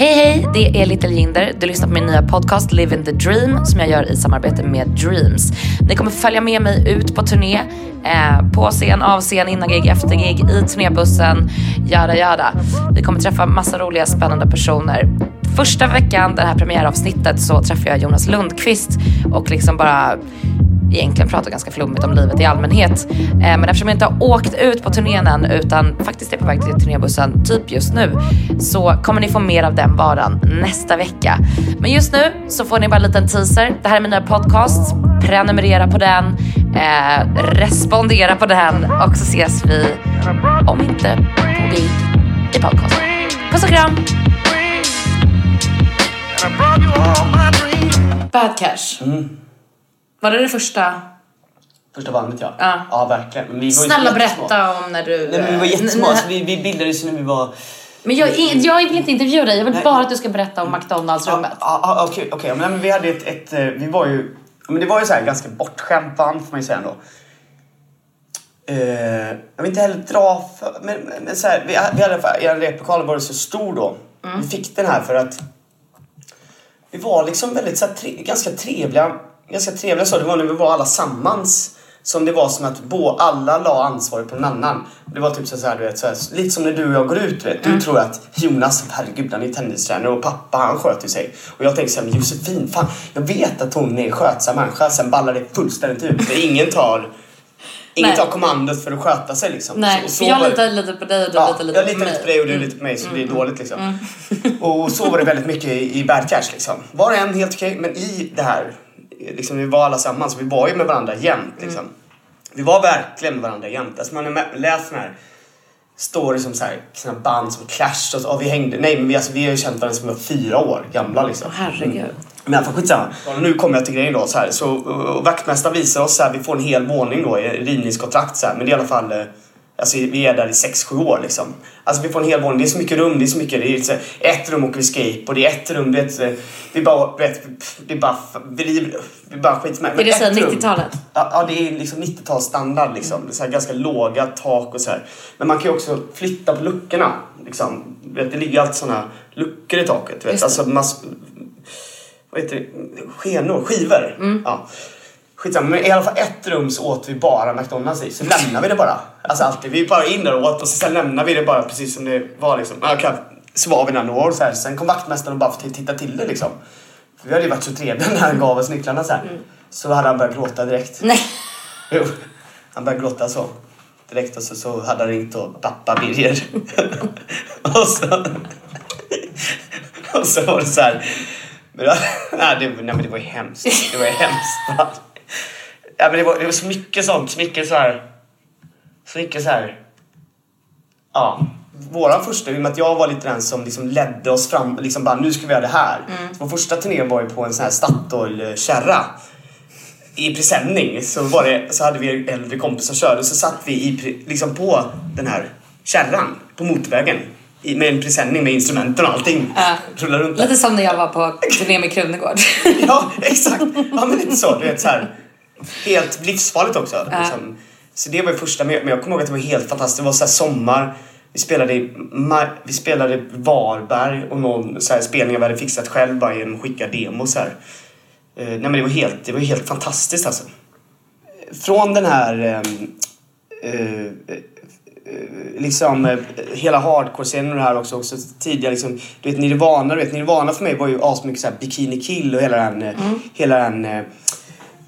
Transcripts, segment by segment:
Hej hej, det är Little Jinder. Du lyssnar på min nya podcast Living the Dream som jag gör i samarbete med Dreams. Ni kommer följa med mig ut på turné, eh, på scen, av scen, innan gig, efter gig, i turnébussen, jada jada. Vi kommer träffa massa roliga spännande personer. Första veckan, det här premiäravsnittet, så träffade jag Jonas Lundqvist och liksom bara egentligen pratar ganska flummigt om livet i allmänhet. Eh, men eftersom jag inte har åkt ut på turnén än utan faktiskt är på väg till turnébussen typ just nu så kommer ni få mer av den varan nästa vecka. Men just nu så får ni bara en liten teaser. Det här är min nya podcast. Prenumerera på den, eh, respondera på den och så ses vi om inte på gig i podcasten. Puss och kram! Bad Cash. Var det det första? Första bandet ja. Ja. Ja, verkligen. Men vi var ju Snälla jättesmå. berätta om när du... Nej men vi var eh, jättesmå. n- Alltså, vi, vi bildades ju när vi var... Men jag, jag vill inte intervjua dig, jag vill Nej. bara att du ska berätta om McDonalds-rummet. Ja, ja, Okej, okej. Men men vi hade ett, ett... eh, Vi var ju... Men det var ju så här ganska bortskämt band får man ju säga ändå. Eh, jag vill inte heller dra för... Men, men, men så här, vi, vi hade er replokal var så stor då. Mm. Vi fick den här för att... Vi var liksom väldigt så här, tre, ganska trevliga. Ganska trevliga så. Det var när vi var alla sammans. Som det var som att bo, alla la ansvaret på någon annan. Det var typ så här, du vet, så här, lite som när du och jag går ut. Vet. Du Mm. tror att Jonas, herregud han är tennistränare och pappa han sköter sig. Och jag tänker så här, men Josefin, fan, jag vet att hon är en skötsam människa. Sen ballar det fullständigt ut. För ingen tar, ingen tar kommandot för att sköta sig liksom. Nej, Och så för jag var det- litar lite på dig och du Ja, litar lite jag på litar mig. lite på dig och du lite på mig så det är dåligt liksom. Och så var det väldigt mycket i i Bad Cash liksom. Var och en helt okej men i det här, liksom vi var alla samman så vi var ju med varandra jämt liksom. Vi var verkligen med varandra jämt. Alltså man har läst såna här stories om så här, såna band som Clash och så, och vi hängde, nej men vi, alltså, vi har ju känt varandra som var fyra år gamla liksom. Åh, herregud. Men i alla fall skitsamma. Och nu kommer jag till grejen då. Så här, så, och vaktmästaren visar oss så här, vi får en hel våning då i rivningskontrakt så här, men det är i alla fall eh, Alltså vi är där i 6-7 år liksom. Alltså vi får en hel våning, det är så mycket rum, det är så mycket, det är så, ett rum åker vi skate och det är ett rum, det är bara, vet, det är bara, vi, river- vi bara skit med. Är det så här ett rum- 90-talet? Ja, ja, det är liksom 90-talsstandard liksom. Så här ganska låga tak och så här. Men man kan ju också flytta på luckorna. Liksom. Vet, det ligger alltid såna luckor i taket. Vet. Det. Alltså mass... Vad heter det? Skenor? Skivor? Mm. Ja. Skitsamma, men i alla fall ett rum så åt vi bara McDonalds i. Så lämnar vi det bara. Alltså alltid. Vi bara in där och åt och sen lämnar vi det bara precis som det var liksom. Okej. Så var vi där några år så här. Sen kom vaktmästaren och bara titta till det liksom. För vi hade ju varit så trevliga när han gav oss nycklarna så här. Så hade han börjat gråta direkt. Nej. Jo, han började gråta så. Direkt och så, så hade han ringt och pappa Birger. och, så, och så var det så här. Men, nej, det, nej men det var ju hemskt. Det var ju hemskt. Ja, men det, var, det var så mycket sånt. Så mycket så här. Så mycket så här. Ja. Våran första, i och med att jag var lite den som liksom ledde oss fram, liksom bara nu ska vi göra det här. Så vår första turné var ju på en sån här Statoil-kärra i presenning så, var det, så hade vi äldre kompis som körde så satt vi i, liksom på den här kärran på motorvägen i, med en presenning med instrumenten och allting. Ja. Rullade runt. Lite som när jag var på turné med Krunegård. Ja, exakt. Ja, men lite så. Du vet, så här, helt livsfarligt också. Liksom. Så det var ju första, men jag, men jag kommer ihåg att det var helt fantastiskt. Det var så sommar. Vi spelade, i vi spelade Varberg och någon så här spelning vi hade fixat själv bara genom att skicka demos. Här. Eh, nej, men det var helt, det var helt fantastiskt alltså. Från den här ehm, eh, eh, liksom eh, hela hardcore-scenen och det här också, också tidigare liksom, du vet Nirvana, du vet Nirvana för mig var ju asmycket såhär Bikini Kill och hela den, eh, hela den,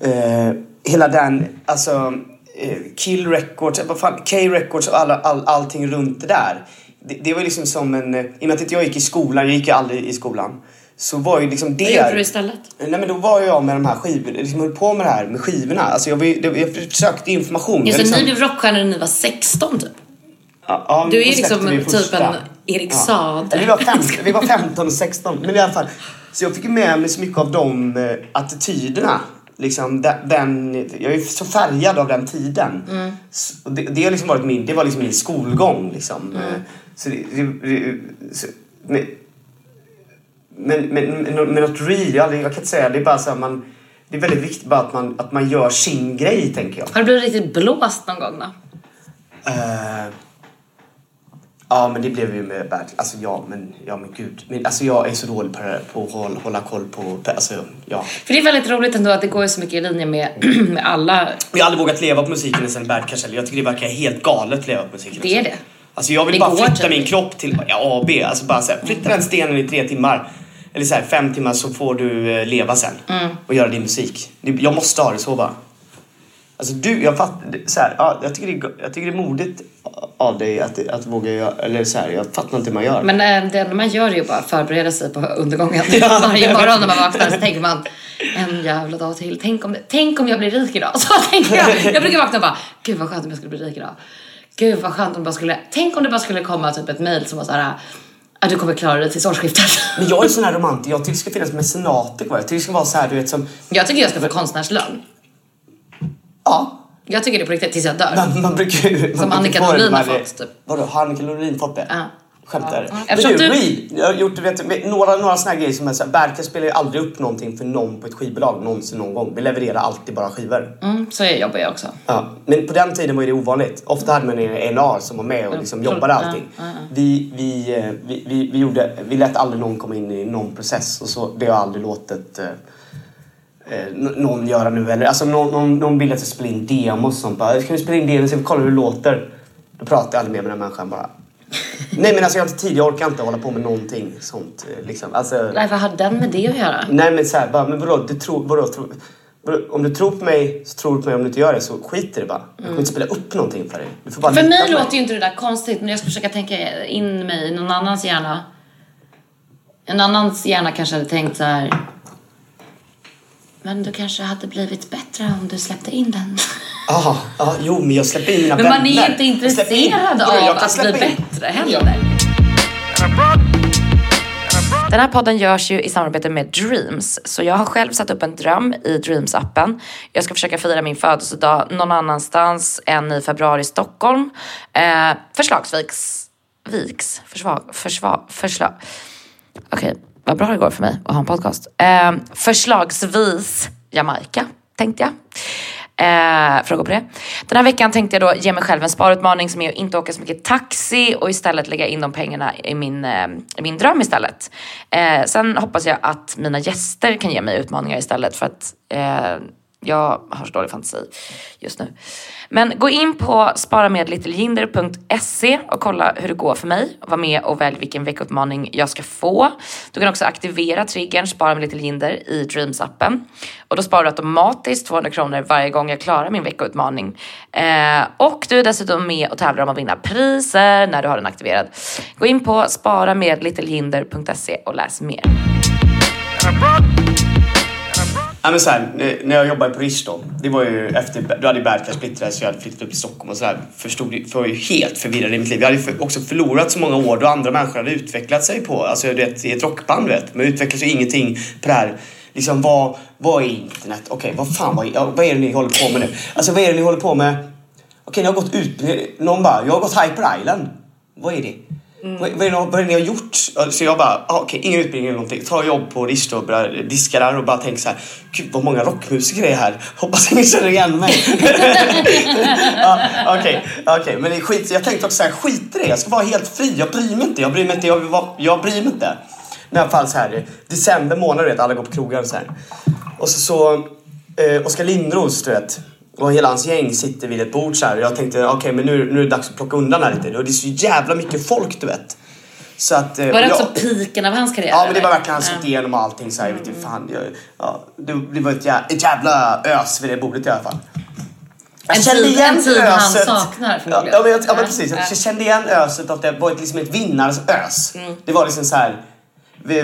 eh, hela den, alltså eh, Kill Records, vad fan, K Records och alla, all, allting runt det där. Det, det var liksom som en, eh, i och med att jag gick i skolan, jag gick ju aldrig i skolan, så var ju liksom det... Vad gjorde du istället? Nej men då var jag med de här skivorna, liksom höll på med det här med skivorna. Alltså jag, var jag försökte information. Just det, liksom- ni blev rockstjärnor när ni var 16 typ. Ja, ja, Du är liksom typ en Erik Saade. Vi, var 15, vi var 15 och 16. Men i alla fall. Så jag fick med mig så mycket av de eh, attityderna. Liksom, den, den, jag är så färgad av den tiden. Mm. Så, det, det, har liksom varit min, det var liksom min skolgång. Liksom. Mm. Eh, Så det, det, så, men, men, men, men, något real, jag, kan inte säga. Det är bara så här, man, det är väldigt viktigt bara att man, att man gör sin grej, tänker jag. Har du blivit riktigt blåst någon gång då? Eh, Ja, men det blev ju med Bad. Alltså ja, men, ja, men gud. Men, alltså jag är så dålig på, på att hålla, koll på, alltså ja. För det är väldigt roligt ändå att det går så mycket i linje med, med alla. Jag har aldrig vågat leva på musiken Bad Cash heller. Jag tycker det verkar helt galet att leva på musiken. Det är det. Alltså jag vill Det bara flytta typ. min kropp till ja, A och B. Alltså bara så här, flytta den stenen i tre timmar. Eller så här, fem timmar så får du eh, leva sen. Mm. Och göra din musik. Jag måste ha det så bara. Alltså du, jag fattar, så här, ja, jag, tycker det, jag tycker det är modigt av dig att, att våga göra, eller så här, jag fattar inte hur man gör. Men äh, det enda man gör är ju bara att förbereda sig på undergången. Ja. Varje morgon när man vaknar så tänker man en jävla dag till. Tänk om, det, tänk om jag blir rik idag. Så tänker jag. Jag brukar vakna och bara, gud vad skönt om jag skulle bli rik idag. Gud vad skönt om det bara skulle, tänk om det bara skulle komma typ ett mail som var så här, att du kommer klara dig tills årsskiftet. Men jag är sån här romantiker, jag tycker det ska finnas mecenater kvar. Jag tycker det ska vara så här, du vet som, Jag tycker jag ska få konstnärslön. Ja. Jag tycker det på riktigt tills jag dör. Man, man brukar ju... man Som Annika Norlin har fått, typ. Vadå, har Annika Norlin fått det? Ja. Skämtar Ja. Men du, du- Reed, jag har gjort vet, några, några såna här grejer som är så här, Berka spelar ju aldrig upp någonting för någon på ett skivbolag någonsin någon gång. Vi levererar alltid bara skivor. Mm, så jobbar jag också. Ja. Men på den tiden var det ovanligt. Ofta hade man en A som var med och liksom jobbade allting. Vi, vi, eh, vi, vi, vi, gjorde, vi lät aldrig någon komma in i någon process och så, det har aldrig låtit eh, någon göra nu eller alltså någon, någon, någon vill att jag spelar in demos och sånt bara, ska vi spela in demos vi kollar hur det låter? Då pratar jag aldrig mer med den människan bara. Nej men alltså jag har inte tid, jag orkar inte hålla på med någonting sånt eh, liksom. Alltså, Nej, vad har den med det att göra? nej men såhär bara, men vadå, du tror, vadå, tro, om du tror på mig så tror du på mig, om du inte gör det så skit i det bara. Jag kommer inte spela upp någonting för dig. Du får bara För mig låter ju inte det där konstigt men jag ska försöka tänka in mig i någon annans hjärna. En annans hjärna kanske hade tänkt så här. Men du kanske hade blivit bättre om du släppte in den. Ja, ja, jo men jag släpper in mina Men vänner. man är ju inte intresserad av att bli bättre heller. Den här podden görs ju i samarbete med Dreams, så jag har själv satt upp en dröm i Dreams-appen. Jag ska försöka fira min födelsedag någon annanstans än i februari i Stockholm. Eh, förslagsvis, viks, försvar, försvar, förslag. Okej, vad bra det går för mig att ha en podcast. Eh, förslagsvis Jamaica, tänkte jag. Eh, frågor på det. Den här veckan tänkte jag då ge mig själv en sparutmaning som är att inte åka så mycket taxi och istället lägga in de pengarna i min, eh, i min dröm istället. Eh, sen hoppas jag att mina gäster kan ge mig utmaningar istället för att eh, jag har så dålig fantasi just nu. Men gå in på sparamedlittlejinder.se och kolla hur det går för mig. Var med och välj vilken veckoutmaning jag ska få. Du kan också aktivera triggern Spara med Little Jinder i Dreams-appen. Och då sparar du automatiskt 200 kronor varje gång jag klarar min veckoutmaning. Eh, och du är dessutom med och tävlar om att vinna priser när du har den aktiverad. Gå in på sparamedlittlejinder.se och läs mer. Ja, men så här, när jag jobbade på Rish då, det var ju efter, då hade Bad splittrats så jag hade flyttat upp till Stockholm och så här, förstod, för jag var ju helt förvirrad i mitt liv. Jag hade också förlorat så många år då andra människor hade utvecklat sig på, alltså du vet, i ett rockband vet, men utvecklas ju ingenting på det här Liksom vad, vad är internet? Okej, okay, vad fan vad, ja, vad är det ni håller på med nu? Alltså vad är det ni håller på med? Okej, okay, ni har gått ut, någon bara, jag har gått Hyper Island. Vad är det? Mm. Vad, vad, är det, vad är det ni har gjort? Så jag bara, ah, okej, ingen utbildning eller någonting. Tar jobb på Risto och börjar diska där och bara tänker så här, gud vad många rockmusiker det är här. Hoppas ingen känner igen mig. ah, Okej, okej, men det är skit. Jag tänkte också så här, skit i det. Jag ska vara helt fri. Jag bryr mig inte. Jag bryr mig inte. Jag, vara- jag bryr mig inte. Men i alla fall så här, december månad, du vet, alla går på krogar och så här. Och så, så eh, Oskar Lindros, du vet. Och hela hans gäng sitter vid ett bord så här. Och jag tänkte, okej, men nu, nu är det dags att plocka undan här lite. Och det är så jävla mycket folk, du vet. Så att, eh, Var det också jag- piken av hans karriär? Ja men det var verkligen, han satt igenom allting så här, jag vet inte fan. Jag, ja, det, det var ett jävla, ett jävla ös vid det bordet i alla fall. Jag En kände tid- igen en tid han saknar förmodligen. ja, men, jag- ja men precis, ja. jag kände igen öset att det var ett, liksom ett vinnarens ös. Mm. Det var liksom så här,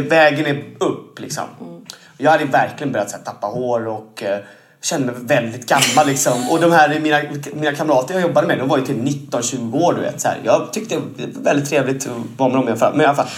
vägen är upp liksom. Mm. Jag hade verkligen börjat så här, tappa hår och eh, kände mig väldigt gammal liksom. Och de här mina, mina kamrater jag jobbade med, de var ju typ 19-20 år du vet. Så här. Jag tyckte det var väldigt trevligt att vara med dem i alla fall. Men i alla fall.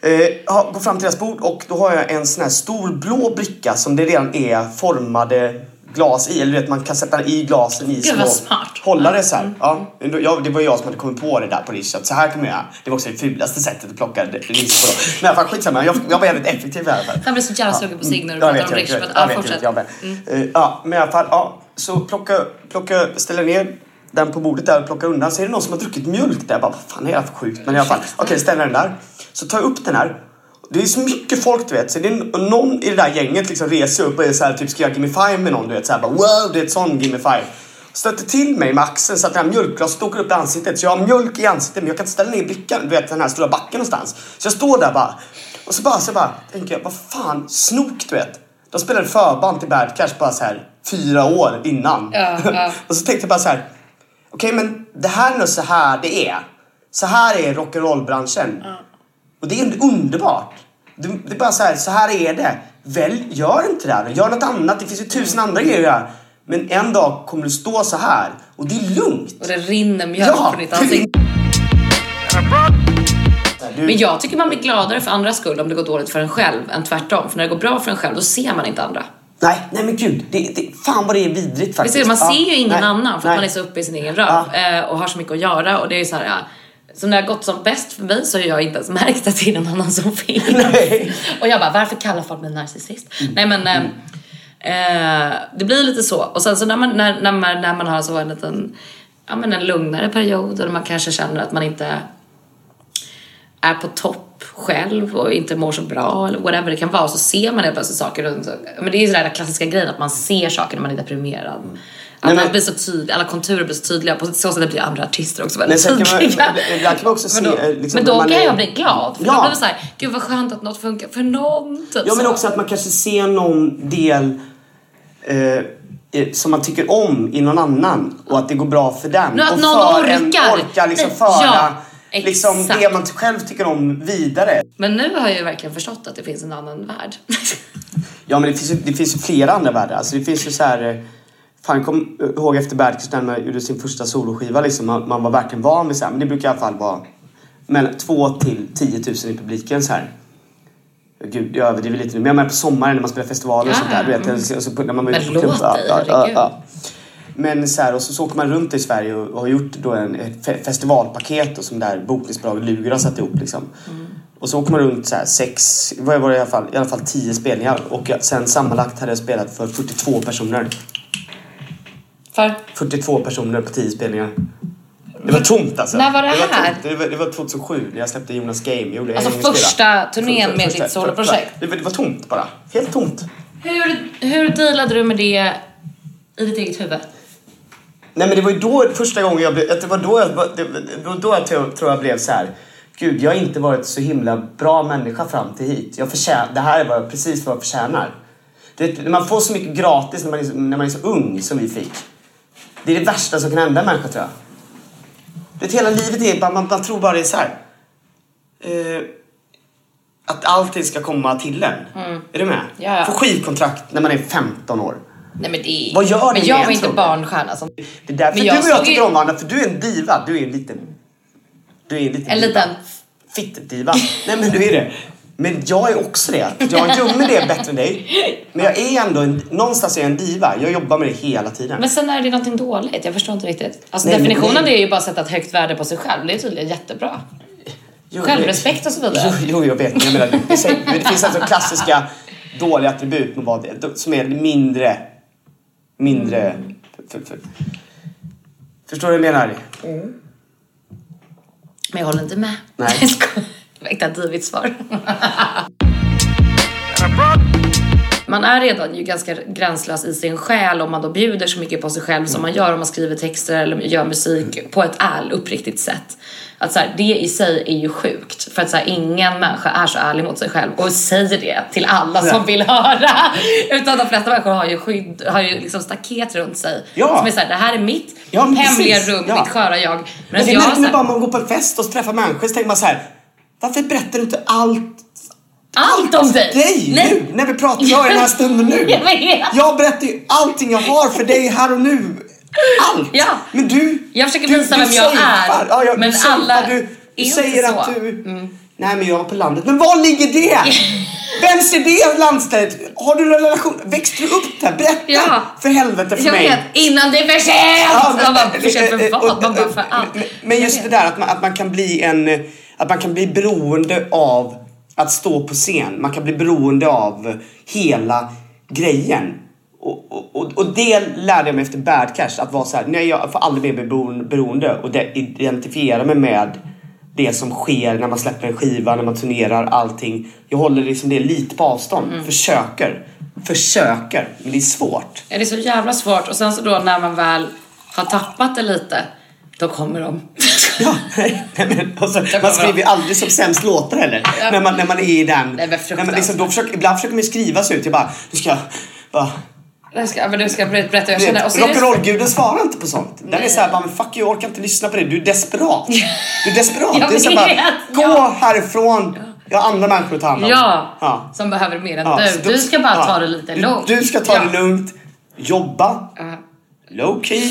Eh, går fram till deras bord och då har jag en sån här stor blå bricka som det redan är formade glas i. Eller du vet, man kan sätta i glasen i vad smart. hållare så här. Ja, ja, det var jag som hade kommit på det där på Rish. att Så här kan man göra. Det var också det fulaste sättet att plocka ris på. Då. Men fall skitsamma, jag, jag var jävligt effektiv i alla fall. Han blir så jävla sugen på cigg när du vet, om Rish. jag vet, Ja, jag vet, jag vet. Eh, Ja, men i alla fall, ja. Så plocka, plocka, ställa ner den på bordet där och plockar undan så är det någon som har druckit mjölk där. Jag bara, vad fan är det här för sjukt? Men i alla fall, okej okay, ställer den där. Så tar jag upp den här. Det är så mycket folk du vet. Så det är någon i det där gänget liksom reser upp och är så här, typ ska jag give me five med någon du vet. Så här, bara, wow, det är ett sån give me five. Stötte till mig med axeln så att den här mjölkglaset åker upp i ansiktet. Så jag har mjölk i ansiktet men jag kan inte ställa ner blicken, du vet den här stora backen någonstans. Så jag står där bara. Och så bara, så bara tänker jag, vad fan, snok du vet. De spelade förband till Bad Cash bara så här fyra år innan. Ja, ja. och så tänkte jag bara så här. Okej okay, men det här är nog så här det är. Så här är rock'n'roll-branschen. Ja. Och det är underbart. Det, det är bara så här, så här är det. Välj, gör inte det här. Gör något annat. Det finns ju tusen andra grejer att göra. Men en dag kommer du stå så här och det är lugnt. Och det rinner mjölk ja, på ditt ansikte. Men jag tycker man blir gladare för andras skull om det går dåligt för en själv än tvärtom. För när det går bra för en själv då ser man inte andra. Nej, nej men gud. Det, det, fan vad det är vidrigt faktiskt. Visst, man ser ju ingen nej, annan för att man är så uppe i sin egen röv ja. och har så mycket att göra. Och det är ju så här, ja. Så när det har gått som bäst för mig så har jag inte ens märkt att det är någon annan som finns. Nej. Och jag bara, varför kallar folk mig narcissist? Mm. Nej men mm. eh, det blir lite så. Och sen så när man, när, när man, när man har så en liten, ja men en lugnare period och man kanske känner att man inte är på topp själv och inte mår så bra eller whatever det kan vara så ser man helt plötsligt saker runt Men det är ju sådär den klassiska grejen att man ser saker när man är deprimerad. Mm. Alla, men, blir så tydlig, alla konturer blir så tydliga på så sätt blir andra artister också väldigt men tydliga. Man, där kan man också se, men då, liksom, men då kan är, jag bli glad för ja. då blir det såhär, gud vad skönt att något funkar för någon. Typ ja men så. också att man kanske ser någon del eh, som man tycker om i någon annan och att det går bra för den. Nu, att och någon för orkar. En, orkar liksom föra ja liksom det man själv tycker om vidare. Men nu har jag ju verkligen förstått att det finns en annan värld. ja, men det finns ju, det finns ju flera andra världar. Alltså det finns ju så här... Eh, fan, kom ihåg efter Badkers när man gjorde sin första soloskiva liksom. Man, man var verkligen van vid så här, men det brukar i alla fall vara mellan 2 till 10 000 i publiken så här. Gud, jag överdriver lite nu. Men jag menar på sommaren när man spelar festivaler och sånt där. Du vet, mm. alltså, när man var ute på klubb. Ja, ja, ja, men så här, och så, så åker man runt i Sverige och, och har gjort då en, ett festivalpaket och som där bokningsbolaget Luger har satt ihop liksom. Mm. Och så åker man runt så här, sex, vad var det i alla fall, i alla fall tio spelningar och sen sammanlagt hade jag spelat för 42 personer. För? 42 personer på 10 spelningar. Det var tomt alltså. När var det, det här? Var det, var, det var 2007 när jag släppte Jonas Game. Gjorde alltså första turnén med första, ditt soloprojekt? Det, det var tomt bara. Helt tomt. Hur, hur dealade du med det i ditt eget huvud? Nej men det var ju då första gången jag blev, det var då jag, det var då jag tror jag blev så här. Gud, jag har inte varit så himla bra människa fram till hit. Jag förtjän, det här är vad, precis vad jag förtjänar. Det, man får så mycket gratis när man, är, när man är så ung som vi fick. Det är det värsta som kan hända en människa tror jag. Det hela livet är bara, man, man tror bara det är så här. Eh, att allting ska komma till en. Mm. Är du med? Ja, ja. Få skivkontrakt när man är 15 år. Nej, men det... Vad gör men jag var inte barnstjärna. Som... Det är därför du och jag tycker om varandra, för du är en diva. Du är en liten... Du är en liten En diva. liten... Fitt-diva. Nej men du är det. Men jag är också det. Jag med det bättre än dig. Men jag är ändå en, någonstans är jag en diva. Jag jobbar med det hela tiden. Men sen är det någonting dåligt. Jag förstår inte riktigt. Alltså nej, definitionen nej. är ju bara att sätta ett högt värde på sig själv. Det är tydligen jättebra. Jo, Självrespekt och så vidare. Jo, jo jag vet. Jag menar, det, det finns alltså klassiska dåliga attribut som är mindre mindre... Mm. För, för. Förstår du vad jag menar? Mm. Men jag håller inte med. Nej. Jag väckte ett divigt svar. man är redan ju ganska gränslös i sin själ om man då bjuder så mycket på sig själv som man gör om man skriver texter eller gör musik på ett ärligt, uppriktigt sätt. Att så här, det i sig är ju sjukt för att så här, ingen människa är så ärlig mot sig själv och säger det till alla som ja. vill höra. Utan de flesta människor har ju skydd, har ju liksom staket runt sig. Ja. Som är såhär, det här är mitt ja, hemliga rum, ja. mitt sköra jag. Men, men det jag, märker man bara man går på en fest och träffar människor så tänker man så här, varför berättar du inte allt allt om dig! dig Nej. nu! När vi pratar jag i den här stunden nu. jag, berättar ju allting jag har för dig här och nu. Allt! Ja. Men du... Jag försöker visa vem jag är. Ja, jag, men du alla du, du säger så. att du... Mm. Nej men jag är på landet. Men var ligger det? Vems är det landstället? Har du någon relation? Växte du upp där? Berätta ja. för helvete för jag mig. Vet, innan det är för sent! Ja, men, bara, för sent för vad? Man bara för allt. Men just det där att man, att man kan bli en... Att man kan bli beroende av att stå på scen. Man kan bli beroende av hela grejen. och, och, och, det lärde jag mig efter Bad Cash, att vara så här, nej jag får aldrig mer bli beroen- beroende och identifiera mig med det som sker när man släpper en skiva, när man turnerar, allting. Jag håller liksom det lite på avstånd, försöker. Försöker, men det är svårt. Ja, det är så jävla svårt och sen så då när man väl har tappat det lite, då kommer de. Ja, nej, men, och så, kommer man skriver ju aldrig som sämst låtar heller. När, man, när man är i den. Nej, Nej, men liksom, då försöker, ibland försöker man skriva sig ut. Jag bara, du ska... Bara, Jag ska, men du ska berätta jag du känner. Rock'n'roll-guden svarar inte på sånt. Den är såhär, men fuck you, jag orkar inte lyssna på det. Du är desperat. Du är desperat. Det är så bara, gå ja. härifrån. Jag har andra människor att ta hand om. Ja, Ja. som behöver mer än Ja, du. Du ska bara ja. ta det lite Du- lugnt. Du ska ta ja. det lugnt. Jobba. Ja. Low key.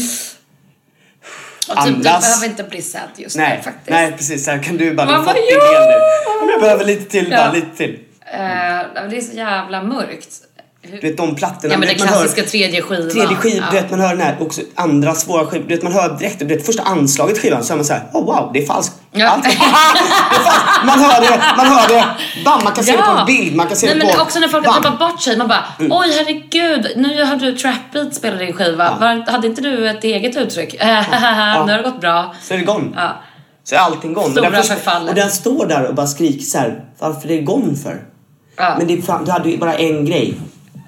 Och typ, du Andas. behöver inte bli sad just Nej, nu faktiskt. nej precis. Så här kan du bara, du fått ja! idén nu. Men Jag behöver lite till, Ja. bara lite till. Eh, men det är så jävla mörkt. Du vet de plattorna. ja men du det vet, man hör- klassiska tredje skivan. Tredje skivan, ja. du vet man hör den här också andra svåra skivan, du vet man hör direkt, du vet första anslaget skivan så är man såhär, oh wow, det är falskt. Ja. Allt är falskt. Man hör det, man hör det, bam, man kan se det på en bild, man kan se Nej, det men på... också när folk har. Mm. tappat bort sig, man bara oj herregud, nu har du trap beat spelat din skiva. Var, hade inte du ett eget uttryck? nu har det gått bra. Så är det gone. Ja. Så är allting gone. Stora första- förfallet. Och den står där och bara skriker så här, varför är det gone för? Ja. Men det du hade ju bara en grej.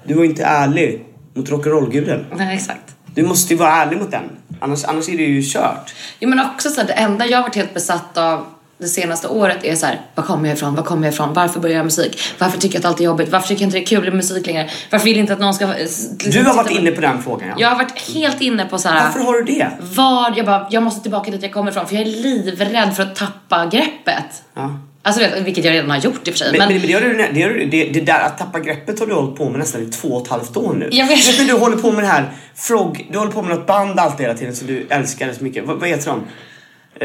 Du var inte ärlig mot rock'n'roll-guden. Nej, exakt. Du måste ju vara ärlig mot den. Annars, annars är det ju kört. Jo men också så här, det enda jag har varit helt besatt av det senaste året är så här, var kommer jag ifrån, var kommer jag ifrån, varför börjar jag musik, varför tycker jag att allt är jobbigt, varför tycker jag inte det är kul med musik längre, varför vill jag inte att någon ska... eh, Liksom, Du har varit inne på den frågan ja. Jag har varit helt inne på så här. Varför har du det? Var, jag bara, jag måste tillbaka dit jag kommer ifrån för jag är livrädd för att tappa greppet. Ja. Alltså vilket jag redan har gjort i och för sig. Men, Men, men, det, gör du, det, gör du, det, det där att tappa greppet har du hållit på med nästan i två och ett halvt år nu. Jag vet. Du, men du håller på med det här Frog, du håller på med något band alltid hela tiden som du älskar så mycket. Vad, vad heter de?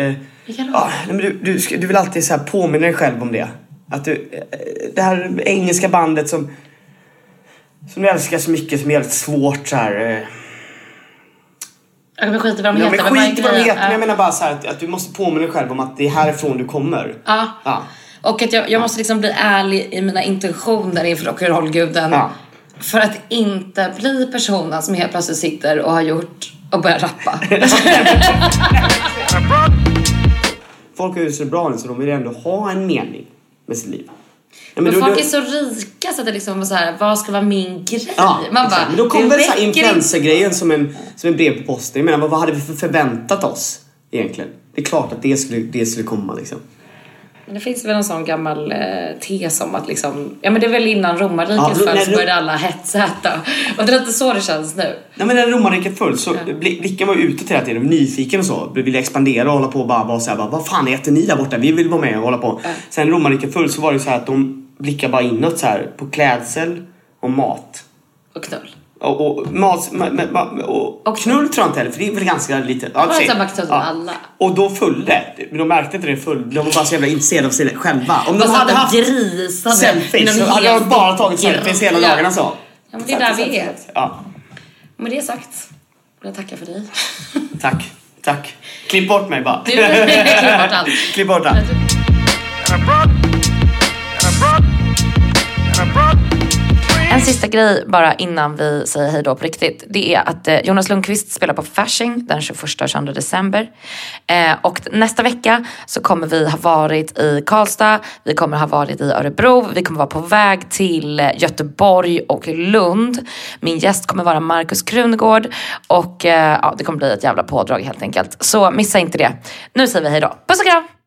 Eh, Vilka då? nej, men du, du, du vill alltid så här påminna dig själv om det. Att du, eh, det här engelska bandet som, som du älskar så mycket som är jävligt svårt så här. Eh, kommer skita i vad de ja, heter. men skit i vad de heter, men jag Ja. menar bara så här att, att du måste påminna dig själv om att det är härifrån du kommer. Ja. Ja. Och att jag, jag måste liksom bli ärlig i mina intentioner inför rock'n'roll-guden. Ja. För att inte bli personen som helt plötsligt sitter och har gjort och börjar rappa. Folk har ju så bra nu så de vill ändå ha en mening med sitt liv. Ja, Men då- folk då- är så rika så att det liksom var så här, vad ska vara min grej? Ja, Man bara, men då kom väl så här räcker inte. influencer-grejen som en, som en brev på posten. Jag menar, vad, vad hade vi för förväntat oss egentligen? Det är klart att det skulle, det skulle komma liksom. Men det finns väl en sån gammal eh, tes om att liksom, ja men det är väl innan romarriket Ja, föll så började alla hetsäta. Och det är lite så det känns nu. Nej men när romarriket föll så bli- blicken var ju utåt hela tiden, nyfiken och så. Ville expandera och hålla på och bara vara såhär, vad fan äter ni där borta? Vi vill vara med och hålla på. Sen när romarriket föll så var det så här att de blickar bara inåt så här på klädsel och mat. Och knull. Och, och, mat, ma, ma, och, och knull tror jag inte heller för det är väl ganska lite. Ja, knull med alla. Och då föll det. Men de märkte inte det full. De var bara så jävla intresserade av sig själva. Om de hade haft grisade selfies så hade de bara tagit selfies hela Ja. dagarna så. Ja men det är där vi är. Ja, med det sagt vill jag tacka för dig. tack. Tack. Klipp bort mig bara. Du, klipp bort allt. Klipp bort allt. En sista grej bara innan vi säger hej då på riktigt. Det är att eh, Jonas Lundqvist spelar på Fasching den 21 och 22 december. Eh, och nästa vecka så kommer vi ha varit i Karlstad, vi kommer ha varit i Örebro, vi kommer vara på väg till eh, Göteborg och Lund. Min gäst kommer vara Markus Krunegård och eh, ja, det kommer bli ett jävla pådrag helt enkelt. Så missa inte det. Nu säger vi hej då. Puss och kram!